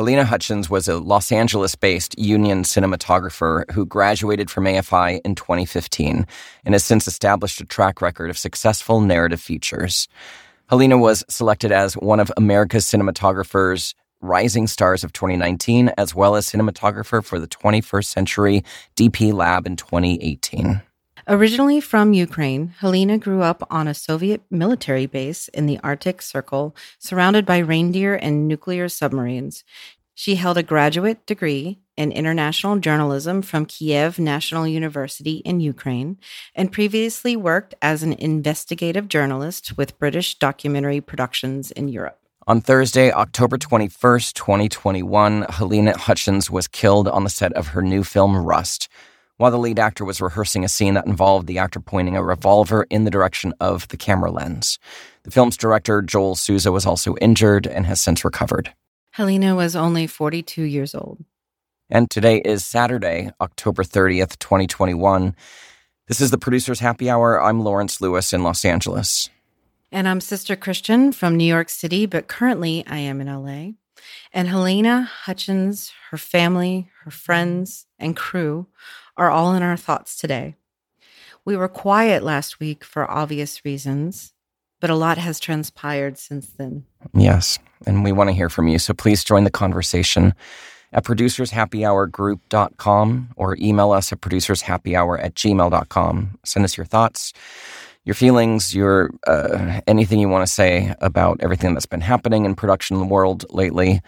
Halyna Hutchins was a Los Angeles based union cinematographer who graduated from AFI in 2015 and has since established a track record of successful narrative features. Helena was selected as one of America's cinematographers Rising Stars of 2019, as well as cinematographer for the 21st Century DP Lab in 2018. Originally from Ukraine, Helena grew up on a Soviet military base in the Arctic Circle, surrounded by reindeer and nuclear submarines. She held a graduate degree in international journalism from Kiev National University in Ukraine and previously worked as an investigative journalist with British documentary productions in Europe. On Thursday, October 21st, 2021, Helena Hutchins was killed on the set of her new film Rust, while the lead actor was rehearsing a scene that involved the actor pointing a revolver in the direction of the camera lens. The film's director, Joel Souza, was also injured and has since recovered. Helena was only 42 years old. And today is Saturday, October 30th, 2021. This is the producer's happy hour. I'm Lawrence Lewis in Los Angeles. And I'm Sister Christian from New York City, but currently I am in LA. And Helena Hutchins, her family, her friends, and crew are all in our thoughts today. We were quiet last week for obvious reasons, but a lot has transpired since then. Yes, and we want to hear from you. So please join the conversation at producershappyhourgroup.com or email us at producershappyhour at gmail.com. Send us your thoughts, your feelings, your uh, anything you want to say about everything that's been happening in production world lately.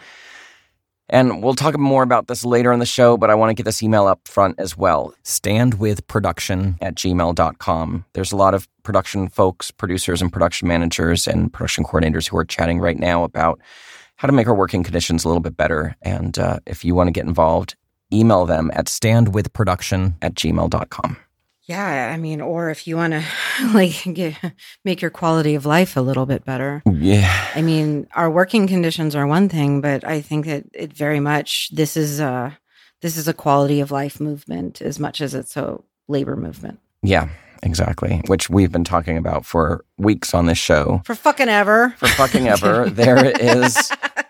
And we'll talk more about this later in the show, but I want to get this email up front as well. Standwithproduction at gmail.com. There's a lot of production folks, producers, and production managers and production coordinators who are chatting right now about how to make our working conditions a little bit better. And uh, if you want to get involved, email them at standwithproduction at gmail.com. Yeah, I mean, or if you want to like get, make your quality of life a little bit better. Yeah. I mean, our working conditions are one thing, but I think that it very much this is a this is a quality of life movement as much as it's a labor movement. Yeah, exactly. Which we've been talking about for weeks on this show. For fucking ever. For fucking ever. there is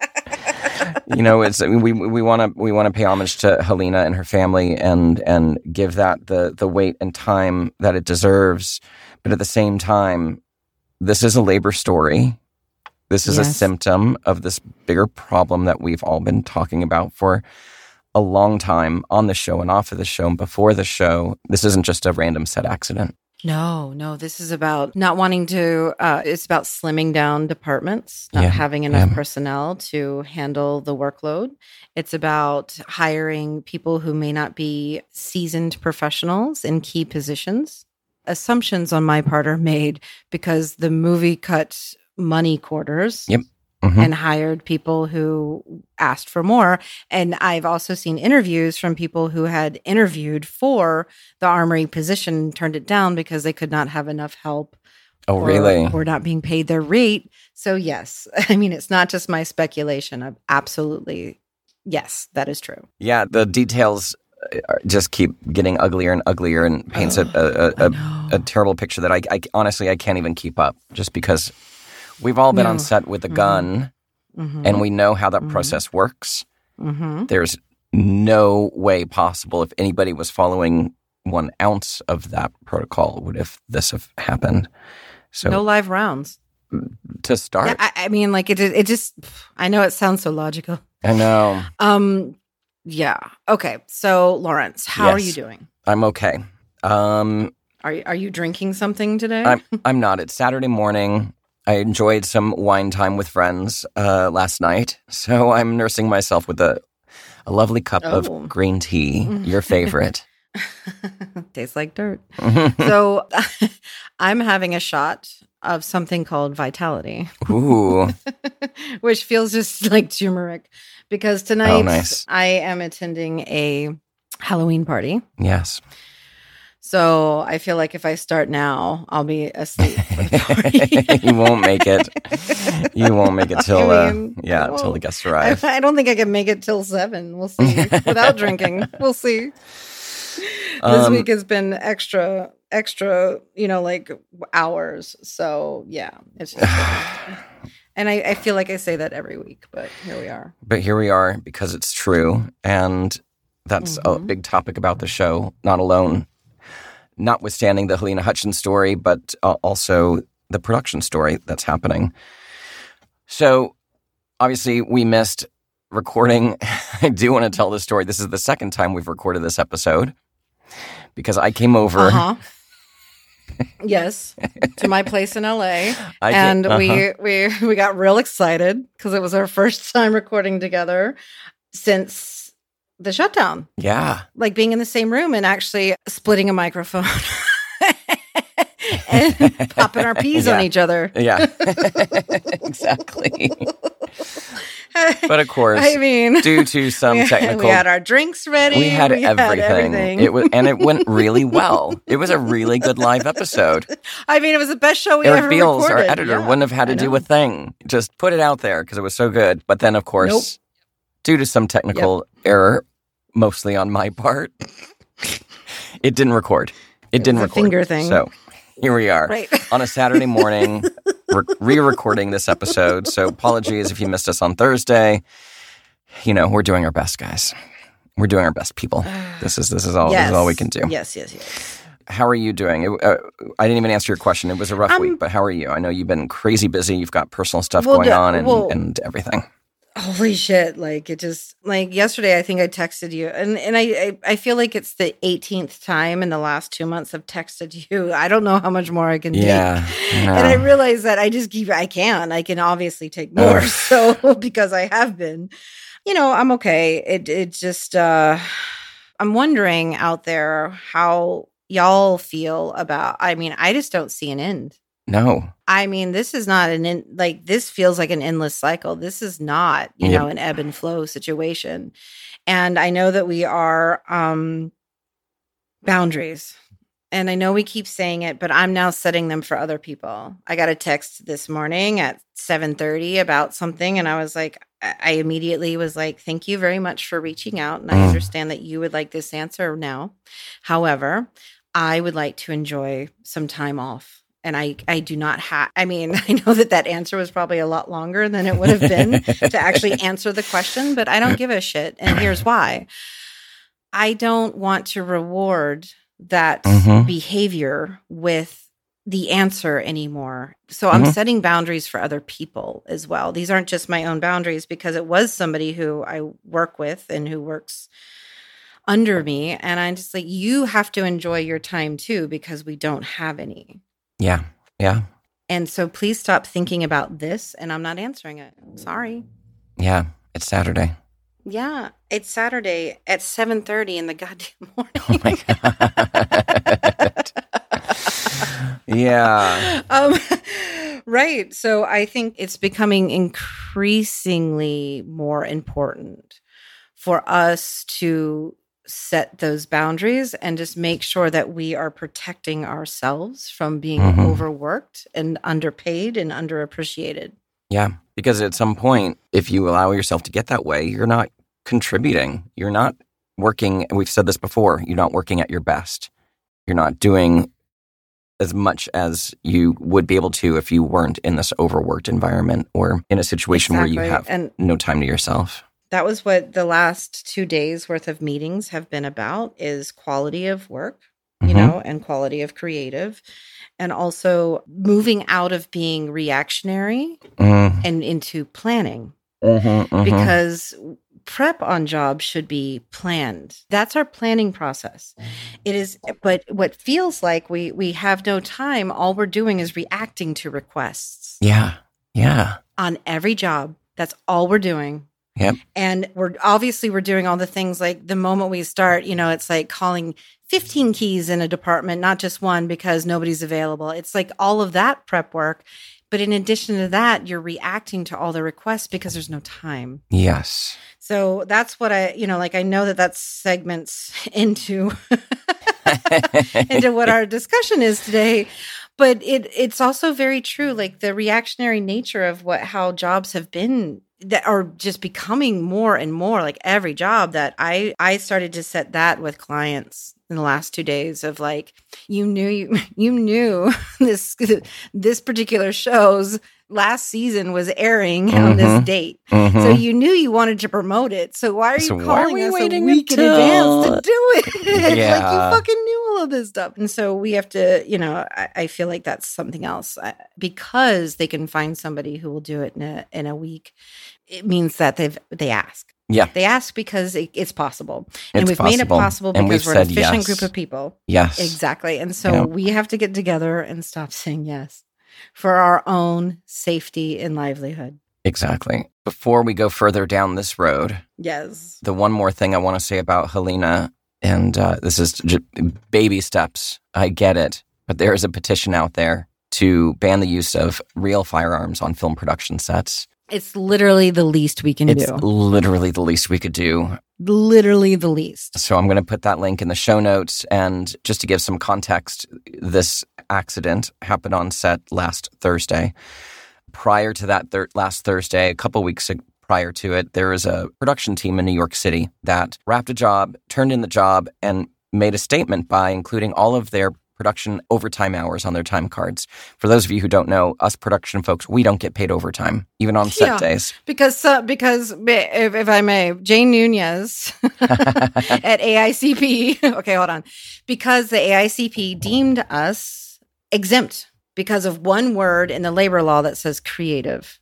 you know, it's we we want to we want to pay homage to Helena and her family and and give that the the weight and time that it deserves. But at the same time, this is a labor story. This is yes. a symptom of this bigger problem that we've all been talking about for a long time on the show and off of the show and before the show. This isn't just a random set accident. No, no, this is about not wanting to, uh, it's about slimming down departments, not yeah, having enough yeah. personnel to handle the workload. It's about hiring people who may not be seasoned professionals in key positions. Assumptions on my part are made because the movie cut money quarters. Yep mm-hmm. and hired people who asked for more. And I've also seen interviews from people who had interviewed for the armory position, turned it down because they could not have enough help. Oh, or, really? Or not being paid their rate. So, yes, I mean, it's not just my speculation. I'm absolutely, yes, that is true. Yeah, the details uh, just keep getting uglier and uglier and paints oh, a, a, a, a, terrible picture that I, I, honestly I can't even keep up just because We've all been on set with a mm-hmm. gun mm-hmm. and we know how that mm-hmm. process works. Mm-hmm. There's no way possible if anybody was following one ounce of that protocol would if this have happened. So no live rounds to start. Yeah, I, I, mean, like it. It just. I know it sounds so logical. I know. Um. Yeah. Okay. So, Lawrence, how yes, are you doing? I'm okay. Um. Are Are you drinking something today? I'm. I'm not. It's Saturday morning. I enjoyed some wine time with friends uh, last night, so I'm nursing myself with a, a lovely cup oh. of green tea, your favorite. Tastes like dirt. so I'm having a shot of something called Vitality. Ooh. Which feels just like turmeric because tonight oh, nice. I am attending a Halloween party. Yes. So I feel like if I start now, I'll be asleep. you won't make it. You won't make it till I uh, mean, uh, yeah, well, till the guests arrive. I, I, don't think I can make it till seven. We'll see. Without drinking, we'll see. Um, this week has been extra, extra. You know, like hours. So yeah, it's just. And I, I feel like I say that every week, but here we are. But here we are because it's true. And that's a Mhm. big topic about the show, not alone, notwithstanding the Helena Hutchins story, but uh, also the production story that's happening. So obviously, we missed recording. I do want to tell this story. This is the second time we've recorded this episode because I came over. Uh-huh. yes, to my place in LA. I and uh-huh. we we we got real excited because it was our first time recording together since the shutdown. yeah. Like being in the same room and actually splitting a microphone and popping our peas on each other. Yeah. exactly. But of course, I mean, due to some we, technical we had our drinks ready. we had everything. everything. It was and it went really well. It was a really good live episode. I mean, it was the best show we Eric ever Beals, our editor, Yeah, wouldn't have had to do a thing. Just put it out there because it was so good. But then, of course, Nope. due to some technical error, mostly on my part, it didn't record. It, didn't was a record. finger thing. So here we are Right. on a Saturday morning, re recording this episode. So apologies if you missed us on Thursday. You know, we're doing our best, guys. We're doing our best, people. This is this is all this is all we can do. Yes, yes, yes. How are you doing? It, uh, I didn't even answer your question. It was a rough Um, week, but how are you? I know you've been crazy busy. You've got personal stuff Well, going on and, well- and everything. Holy shit! Like it just like yesterday. I think I texted you, and and I I, feel like it's the 18th time in the last two months I've texted you. I don't know how much more I can Yeah, take. Know. And I realize that I just keep. I can. I can obviously take more. Ugh. So because I have been, you know, I'm okay. It it just. uh I'm wondering out there how y'all feel about. I mean, I just don't see an end. No. I mean, this is not an in, like this feels like an endless cycle. This is not, you Yep. know, an ebb and flow situation. And I know that we are um boundaries. And I know we keep saying it, but I'm now setting them for other people. I got a text this morning at 7:30 about something and I was like I immediately was like, "Thank you very much for reaching out and I Mm. understand that you would like this answer now. However, I would like to enjoy some time off. And I, I do not have, I mean, I know that that answer was probably a lot longer than it would have been to actually answer the question, but I don't give a shit. And here's why I don't want to reward that Mhm. behavior with the answer anymore. So I'm Mhm. setting boundaries for other people as well. These aren't just my own boundaries because it was somebody who I work with and who works under me. And I'm just like, you have to enjoy your time too because we don't have any. Yeah. Yeah. And so please stop thinking about this. And I'm not answering it. Sorry. Yeah. It's Saturday. Yeah, it's Saturday at 7:30 in the goddamn morning. Oh my god. yeah. um, right. So I think it's becoming increasingly more important for us to set those boundaries and just make sure that we are protecting ourselves from being Mhm. overworked and underpaid and underappreciated. Yeah. Because at some point, if you allow yourself to get that way, you're not contributing. You're not working. We've said this before. You're not working at your best. You're not doing as much as you would be able to if you weren't in this overworked environment or in a situation where you have and no time to yourself. That was what the last two days worth of meetings have been about is quality of work you Mhm. know and quality of creative and also moving out of being reactionary Mm, and into planning mhm, mhm. because prep on jobs should be planned that's our planning process it is but what feels like we we have no time all we're doing is reacting to requests yeah. Yeah. on every job. That's all we're doing. Yep. And we're obviously we're doing all the things like the moment we start, you know, it's like calling 15 keys in a department, not just one because nobody's available. It's like all of that prep work. But in addition to that, you're reacting to all the requests because there's no time. Yes. So that's what I, you know, like I know that that segments into into what our discussion is today but it it's also very true like the reactionary nature of what how jobs have been that are just becoming more and more like every job that i i started to set that with clients in the last two days of like you knew you, you knew this this particular show's last season was airing on this Mhm. date. Mhm. So you knew you wanted to promote it. So why are you So calling are we us a waiting week in advance to do it? like Yeah. you fucking knew all of this stuff. And so we have to, you know, I, I feel like that's something else I, because they can find somebody who will do it in a in a week. It means that they've they ask. Yeah. They ask because it, it's possible. and It's we've made it possible. possible because we're an efficient yes. group of people. yes. Exactly. And so we have to get together and stop saying yes for our own safety and livelihood. Exactly. Before we go further down this road, Yes. the one more thing I want to say about Helena, and uh, this is j- baby steps. I get it, but there is a petition out there to ban the use of real firearms on film production sets. It's literally the least we can do. It's do. literally the least we could do. Literally the least. So I'm going to put that link in the show notes. And just to give some context, this accident happened on set last Thursday. Prior to that thir- last Thursday, a couple weeks ag- prior to it, there was a production team in New York City that wrapped a job, turned in the job, and made a statement by including all of their production overtime hours on their time cards. For those of you who don't know, us production folks, we don't get paid overtime, even on set Yeah. days. Because uh, because if, if I may, Jane Nunez at AICP. Okay, hold on. Because the AICP deemed us exempt because of one word in the labor law that says creative.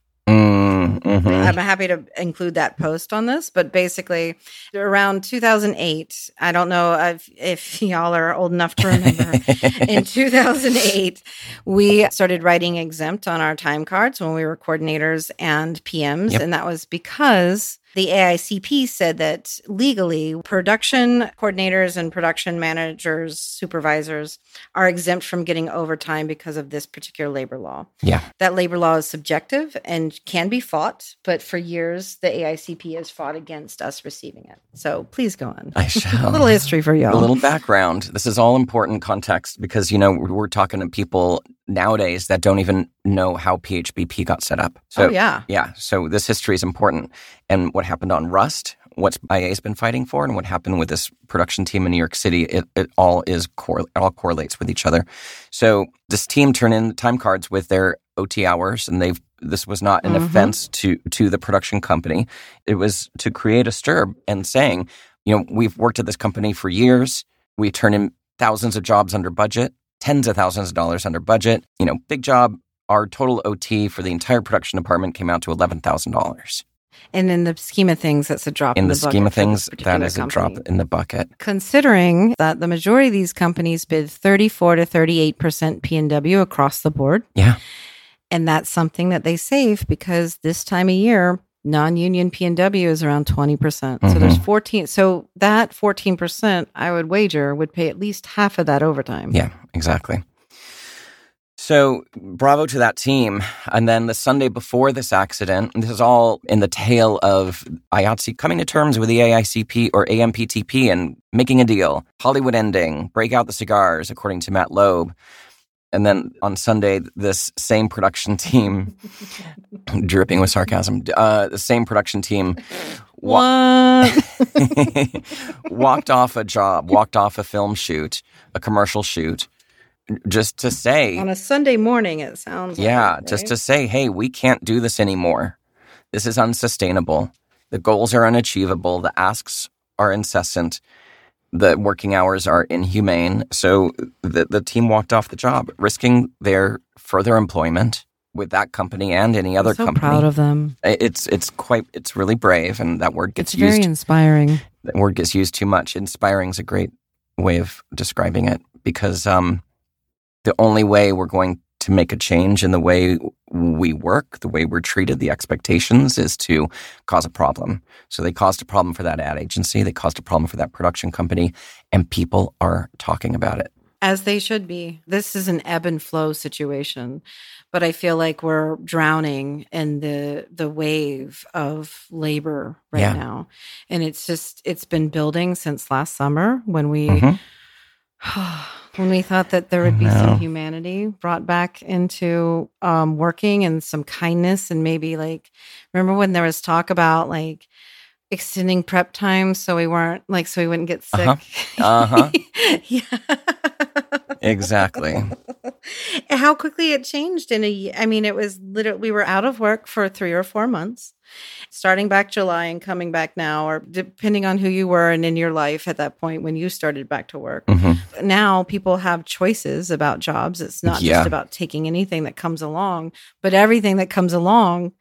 Mm, mhm. I'm happy to include that post on this, but basically, around 2008, I don't know if, if y'all are old enough to remember. in 2008, we started writing exempt on our time cards when we were coordinators and PMs. Yep. And that was because the AICP said that legally, production coordinators and production managers, supervisors are exempt from getting overtime because of this particular labor law. Yeah. That labor law is subjective and can be fought, but for years, the AICP has fought against us receiving it. So please go on. I shall. A little history for y'all. A little background. This is all important context because, you know, we're talking to people nowadays that don't even know how PHBP got set up. So, oh, yeah. yeah. So this history is important. And what happened on Rust, what IA's been fighting for, and what happened with this production team in New York City, it, it all is cor- it all correlates with each other. So this team turned in the time cards with their OT hours, and they've this was not an Mhm. offense to to the production company. It was to create a stir and saying, you know, we've worked at this company for years. We turn in thousands of jobs under budget, tens of thousands of dollars under budget. You know, big job. Our total OT for the entire production department came out to eleven thousand dollars. And in the scheme of things, that's a drop in, In the bucket scheme of things, that is a drop in the bucket. Considering that the majority of these companies bid 34 to 38% P&W across the board. Yeah. And that's something that they save because this time of year, non-union P&W is around 20%. So there's Mhm. 14. So that 14%, I would wager, would pay at least half of that overtime. Yeah, exactly. So, bravo to that team. And then the Sunday before this accident, and this is all in the tale of IATSE coming to terms with the AICP or AMPTP and making a deal. Hollywood ending, break out the cigars, according to Matt Loeb. And then on Sunday, this same production team, dripping with sarcasm, uh, the same production team wa- walked off a job, walked off a film shoot, a commercial shoot, just to say, On a Sunday morning, it sounds yeah, like, just to say, hey, we can't do this anymore. This is unsustainable. The goals are unachievable. The asks are incessant. The working hours are inhumane. So the, the team walked off the job, risking their further employment with that company and any other I'm so company. proud of them. it's it's quite it's really brave, and that word gets It's very used inspiring. that word gets used too much. Inspiring is a great way of describing it because um, the only way we're going to make a change in the way we work, the way we're treated, the expectations is to cause a problem. So they caused a problem for that ad agency, they caused a problem for that production company, and people are talking about it. As they should be. This is an ebb and flow situation, but I feel like we're drowning in the the wave of labor right Yeah. now, and it's just it's been building since last summer when we Mhm. when we thought that there would be some humanity brought back into um, working and some kindness and maybe like remember when there was talk about like extending prep time so we weren't like so we wouldn't get sick. Uh-huh. Uh-huh. yeah. Exactly. how quickly it changed in a year. I mean, it was literally, we were out of work for three or four months, starting back July and coming back now, or depending on who you were and in your life at that point when you started back to work. Mhm. Now people have choices about jobs. It's not Yeah. just about taking anything that comes along, but everything that comes along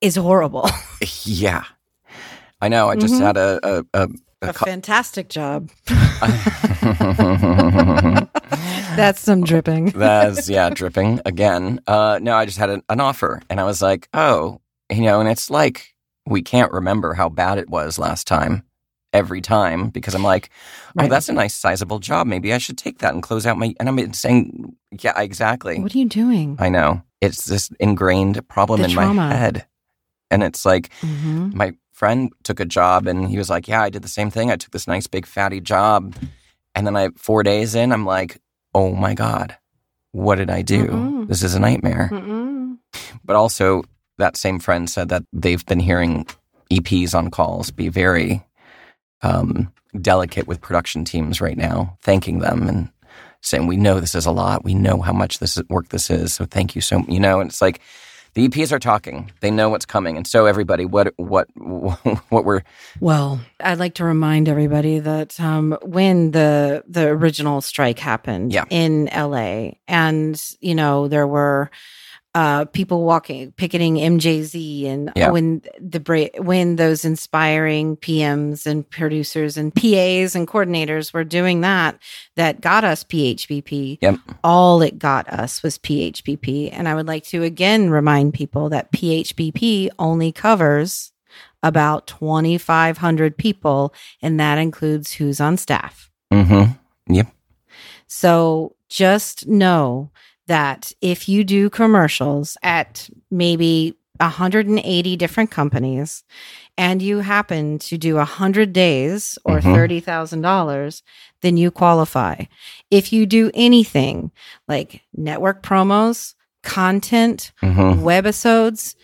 is horrible. Yeah. I know. I just Mhm. had a, a, a, a a co- fantastic job. That's some dripping. That's yeah, dripping again. Uh, no, I just had an, an offer, and I was like, oh, you know, and it's like we can't remember how bad it was last time. Every time, because I'm like, oh, Right. that's a nice sizable job. Maybe I should take that and close out my. And I'm saying, yeah, exactly. What are you doing? I know it's this ingrained problem The in trauma. my head, and it's like Mhm. my friend took a job and he was like, Yeah, I did the same thing. I took this nice big fatty job. And then I, four days in, I'm like, Oh my God, what did I do? Mm-mm. This is a nightmare. Mm-mm. But also, that same friend said that they've been hearing EPs on calls be very um, delicate with production teams right now, thanking them and saying, We know this is a lot. We know how much this work this is. So thank you so You know, and it's like, the EPs are talking. They know what's coming, and so everybody, what, what, what we're Well, I'd like to remind everybody that um, when the the original strike happened Yeah. in LA, and you know there were uh, people walking, picketing MJZ, and Yeah. when the bra- when those inspiring PMs and producers and PAs and coordinators were doing that, that got us PHBP. Yep. All it got us was PHBP, and I would like to again remind people that PHBP only covers about 2,500 people, and that includes who's on staff. Mm-hmm. Yep. So just know that if you do commercials at maybe 180 different companies and you happen to do 100 days or Mhm. $30,000, then you qualify. If you do anything like network promos, content, Mm-hmm. webisodes,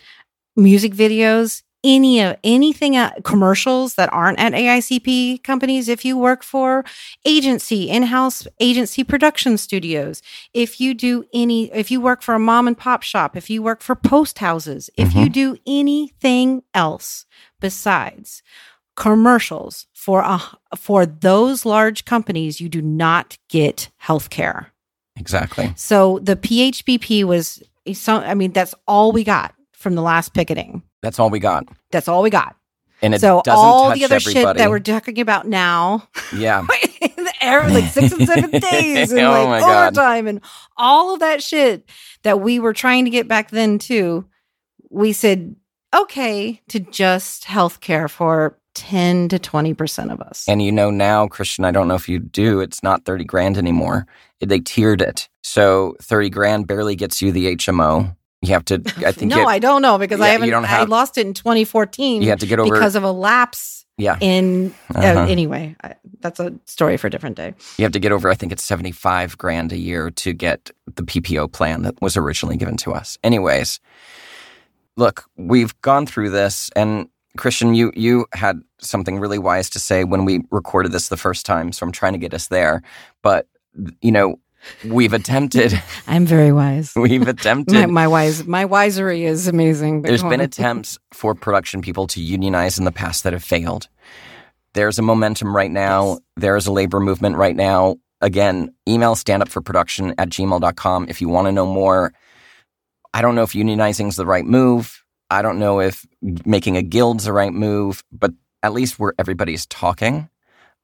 music videos, any of anything uh, commercials that aren't at AICP companies if you work for agency in-house agency production studios if you do any if you work for a mom and pop shop if you work for post houses if you do anything else besides commercials for a, for those large companies you do not get health care Exactly. so the PHBP was so I mean that's all we got from the last picketing. That's all we got, That's all we got. and it so all the other shit that we're talking about now, yeah, in the air, like six and seven days and Oh like my God. overtime and all of that shit that we were trying to get back then too, we said okay to just healthcare for ten to twenty percent of us. and you know now, Christian. I don't know if you do. It's not thirty grand anymore. They tiered it, so thirty grand barely gets you the HMO. You have to. I think. no, I don't know because I Yeah, you haven't. don't I lost it in 2014 you have to get over. because of a lapse yeah, in uh, Uh-huh. anyway I, that's a story for a different day you have to get over. I think it's seventy five grand a year to get the PPO plan that was originally given to us. Anyways, look, we've gone through this, and Christian, you you had something really wise to say when we recorded this the first time. So I'm trying to get us there, but you know, we've attempted. i'm very wise We've attempted. my, my wise my wisery is amazing There's been attempts for production people to unionize in the past that have failed. There's a momentum right now. Yes. There is a labor movement right now. Again, email standupforproduction at gmail.com if you want to know more. I don't know if unionizing is the right move. I don't know if making a guild's the right move, but at least where everybody's talking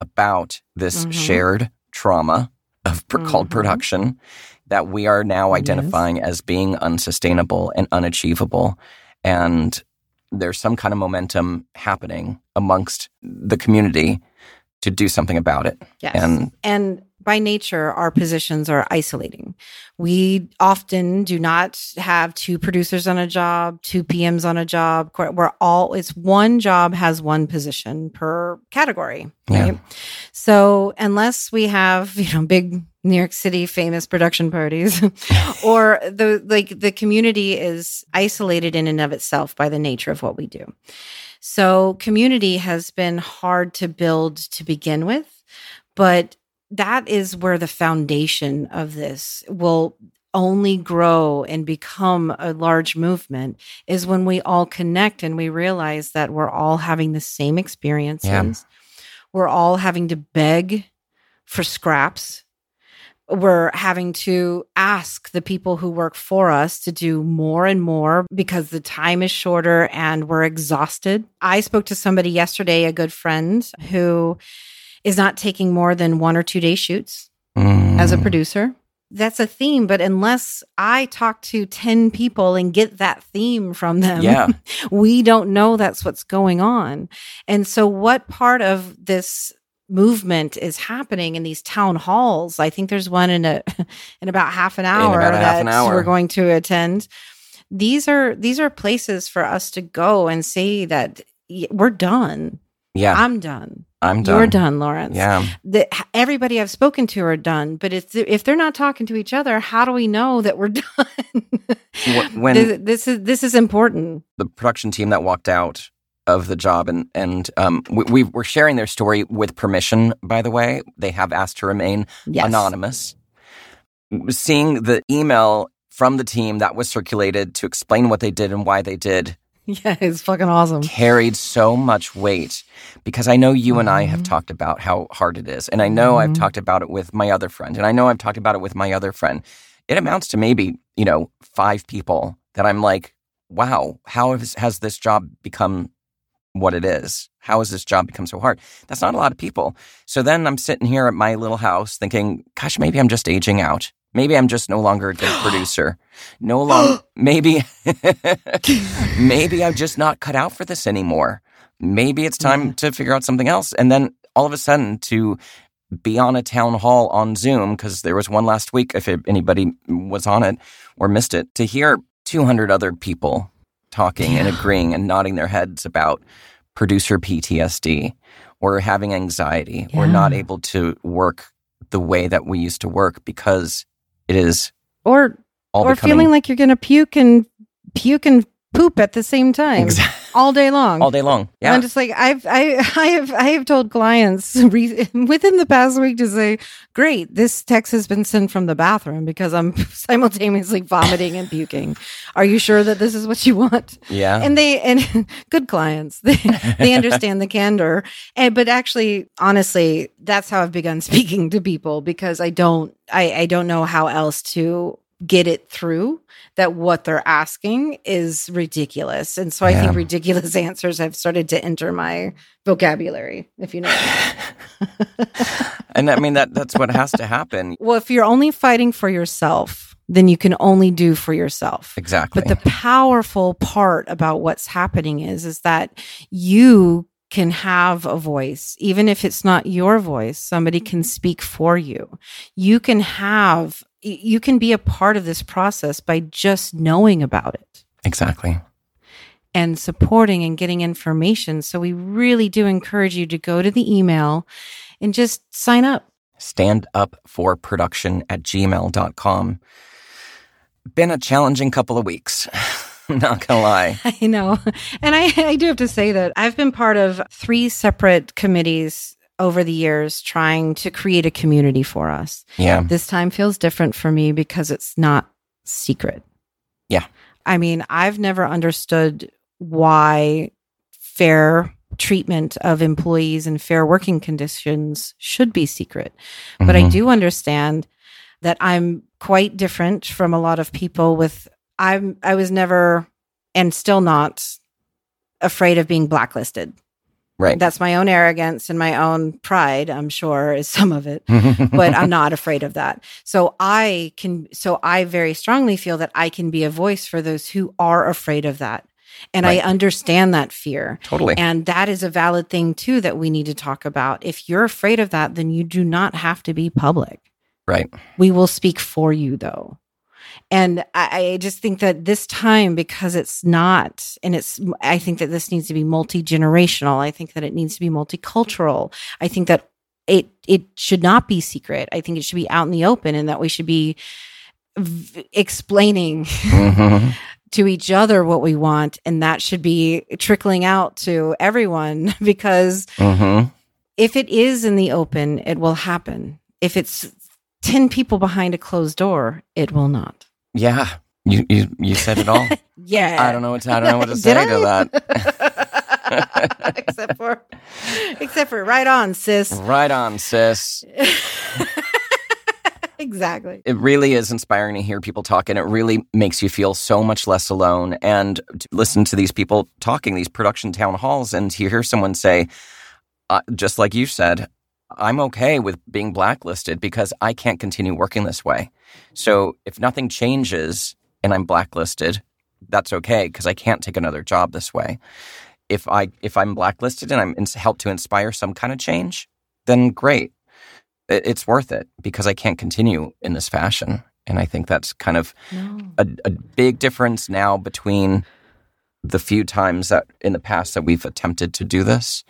about this Mhm. shared trauma of pr- called mm-hmm. production that we are now Yes. identifying as being unsustainable and unachievable. And there's some kind of momentum happening amongst the community to do something about it. yes and- and by nature our positions are isolating. We often do not have two producers on a job two pms on a job. We're all it's one job has one position per category Yeah. right? So unless we have you know big new york city famous production parties or the like the community is isolated in and of itself by the nature of what we do. So community has been hard to build to begin with but that is where the foundation of this will only grow and become a large movement is when we all connect and we realize that we're all having the same experiences. Yeah. We're all having to beg for scraps. We're having to ask the people who work for us to do more and more because the time is shorter and we're exhausted. I spoke to somebody yesterday, a good friend, who is not taking more than one or two day shoots as a Mm. producer. That's a theme, but unless I talk to 10 people and get that theme from them, Yeah. we don't know that's what's going on. And so, what part of this movement is happening in these town halls? I think there's one in a in about half an hour a half an that hour. we're going to attend. These are these are places for us to go and say that we're done. Yeah, I'm done. I'm done. You're done, Lawrence Yeah. that everybody I've spoken to are done. But if if they're not talking to each other, how do we know that we're done? When- this, this is this is important. the production team that walked out of the job and and um, we, we were sharing their story with permission. By the way, they have asked to remain Yes. anonymous. Seeing the email from the team that was circulated to explain what they did and why they did Yeah, it's fucking awesome. carried so much weight because I know you and I have Mhm. talked about how hard it is. And I know I've Mhm. talked about it with my other friend. And I know I've talked about it with my other friend. It amounts to maybe, you know, five people that I'm like, wow, how has, has this job become what it is? How has this job become so hard? That's not a lot of people. So then I'm sitting here at my little house thinking, gosh, maybe I'm just aging out. Maybe I'm just no longer a good producer. No longer, maybe, maybe I'm just not cut out for this anymore. Maybe it's time Yeah. to figure out something else. And then all of a sudden to be on a town hall on Zoom, because there was one last week, if anybody was on it or missed it, to hear 200 other people talking and agreeing and nodding their heads about producer PTSD or having anxiety or not able to work the way that we used to work because it is Or all or becoming feeling like you're gonna puke and puke and poop at the same time. Exact- all day long. all day long. Yeah. I'm just like I've I I have I have told clients re- within the past week to say, "Great, this text has been sent from the bathroom because I'm simultaneously vomiting and puking. Are you sure that this is what you want?" yeah. And they and good clients, they they understand the candor. And but actually, honestly, that's how I've begun speaking to people because I don't I I don't know how else to get it through that what they're asking is ridiculous. And so I Yeah. think ridiculous answers have started to enter my vocabulary, if you know. what I mean. and I mean that that's what has to happen. well, if you're only fighting for yourself, then you can only do for yourself. Exactly. But the powerful part about what's happening is is that you can have a voice even if it's not your voice somebody can speak for you you can have you can be a part of this process by just knowing about it exactly. and supporting and getting information so we really do encourage you to go to the email and just sign up stand up for production at gmail.com. Been a challenging couple of weeks. Not gonna lie. I know. And I, I do have to say that I've been part of three separate committees over the years trying to create a community for us. Yeah. This time feels different for me because it's not secret. Yeah. I mean, I've never understood why fair treatment of employees and fair working conditions should be secret. But I Mhm. do understand that I'm quite different from a lot of people with I'm I was never and still not afraid of being blacklisted. Right. That's my own arrogance and my own pride, I'm sure is some of it, but I'm not afraid of that. So I can so I very strongly feel that I can be a voice for those who are afraid of that. And Right. I understand that fear. totally. And that is a valid thing too that we need to talk about. If you're afraid of that, then you do not have to be public. right. We will speak for you though. And I, I just think that this time, because it's not, and it's, I think that this needs to be multi generational. I think that it needs to be multicultural. I think that it it should not be secret. I think it should be out in the open, and that we should be v- explaining Mhm. to each other what we want, and that should be trickling out to everyone. Because Mhm. if it is in the open, it will happen. If it's ten people behind a closed door, it will not. Yeah. You you you said it all. Yeah. I don't know what to, I don't know what to say I? to that. except for, except for right on, sis. Right on, sis. exactly. It really is inspiring to hear people talk, and it really makes you feel so much less alone. And to listen to these people talking, these production town halls, and to hear someone say, uh, just like you said, I'm okay with being blacklisted because I can't continue working this way. So if nothing changes and I'm blacklisted, that's okay because I can't take another job this way. If I if I'm blacklisted and I'm in, help to inspire some kind of change, then great. It, it's worth it because I can't continue in this fashion. And I think that's kind of No. a, a big difference now between the few times that in the past that we've attempted to do this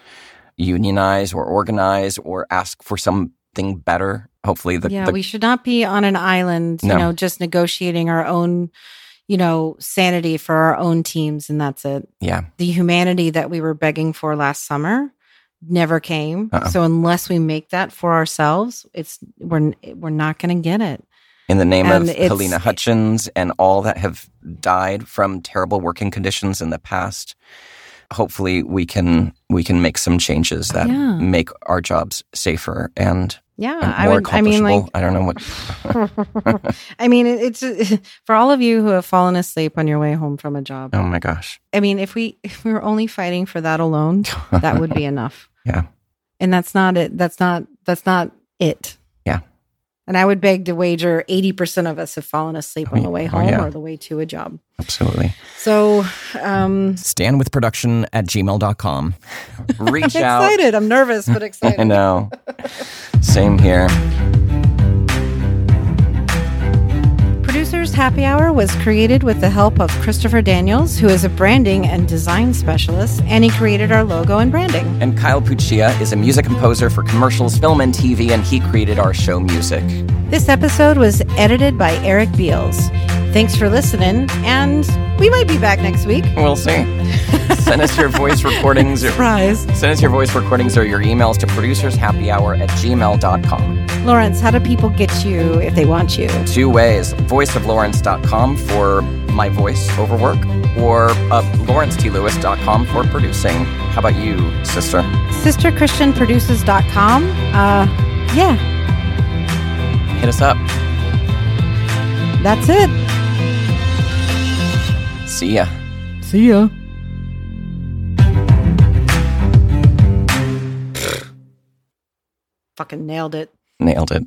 unionize or organize or ask for something better hopefully the, yeah, the we should not be on an island, you know, just negotiating our own, you know, sanity for our own teams, and that's it. yeah The humanity that we were begging for last summer never came. Uh-uh. So unless we make that for ourselves, it's we're we're not going to get it. in the name And of helena hutchins and all that have died from terrible working conditions in the past hopefully we can we can make some changes that Yeah. make our jobs safer and, Yeah, and I more would. I mean, accomplishable like, i don't know what I mean, it- it's for all of you who have fallen asleep on your way home from a job. oh my gosh I mean, if we if we were only fighting for that alone, that would be enough. Yeah. And that's not it. That's not that's not it. And I would beg to wager 80% of us have fallen asleep on the way Oh, home yeah. or the way to a job. absolutely So um standwithproduction at gmail.com reach out. I'm out excited. I'm nervous, but excited. I know. Same here. Producers Happy Hour was created with the help of Christopher Daniels, who is a branding and design specialist, and he created our logo and branding. And Kyle Puccia is a music composer for commercials, film, and TV, and he created our show music. This episode was edited by Eric Beals. Thanks for listening, and we might be back next week. We'll see. Send us your voice recordings. Or, Surprise. send us your voice recordings or your emails to producershappyhour at gmail.com. Lawrence, how do people get you if they want you? Two ways voiceoflawrence.com for my voice over work, or uh, lawrencetLewis.com for producing. How about you, sister? SisterChristianProduces.com. Uh, yeah, Hit us up. that's it. See ya. See ya. Fucking nailed it. Nailed it.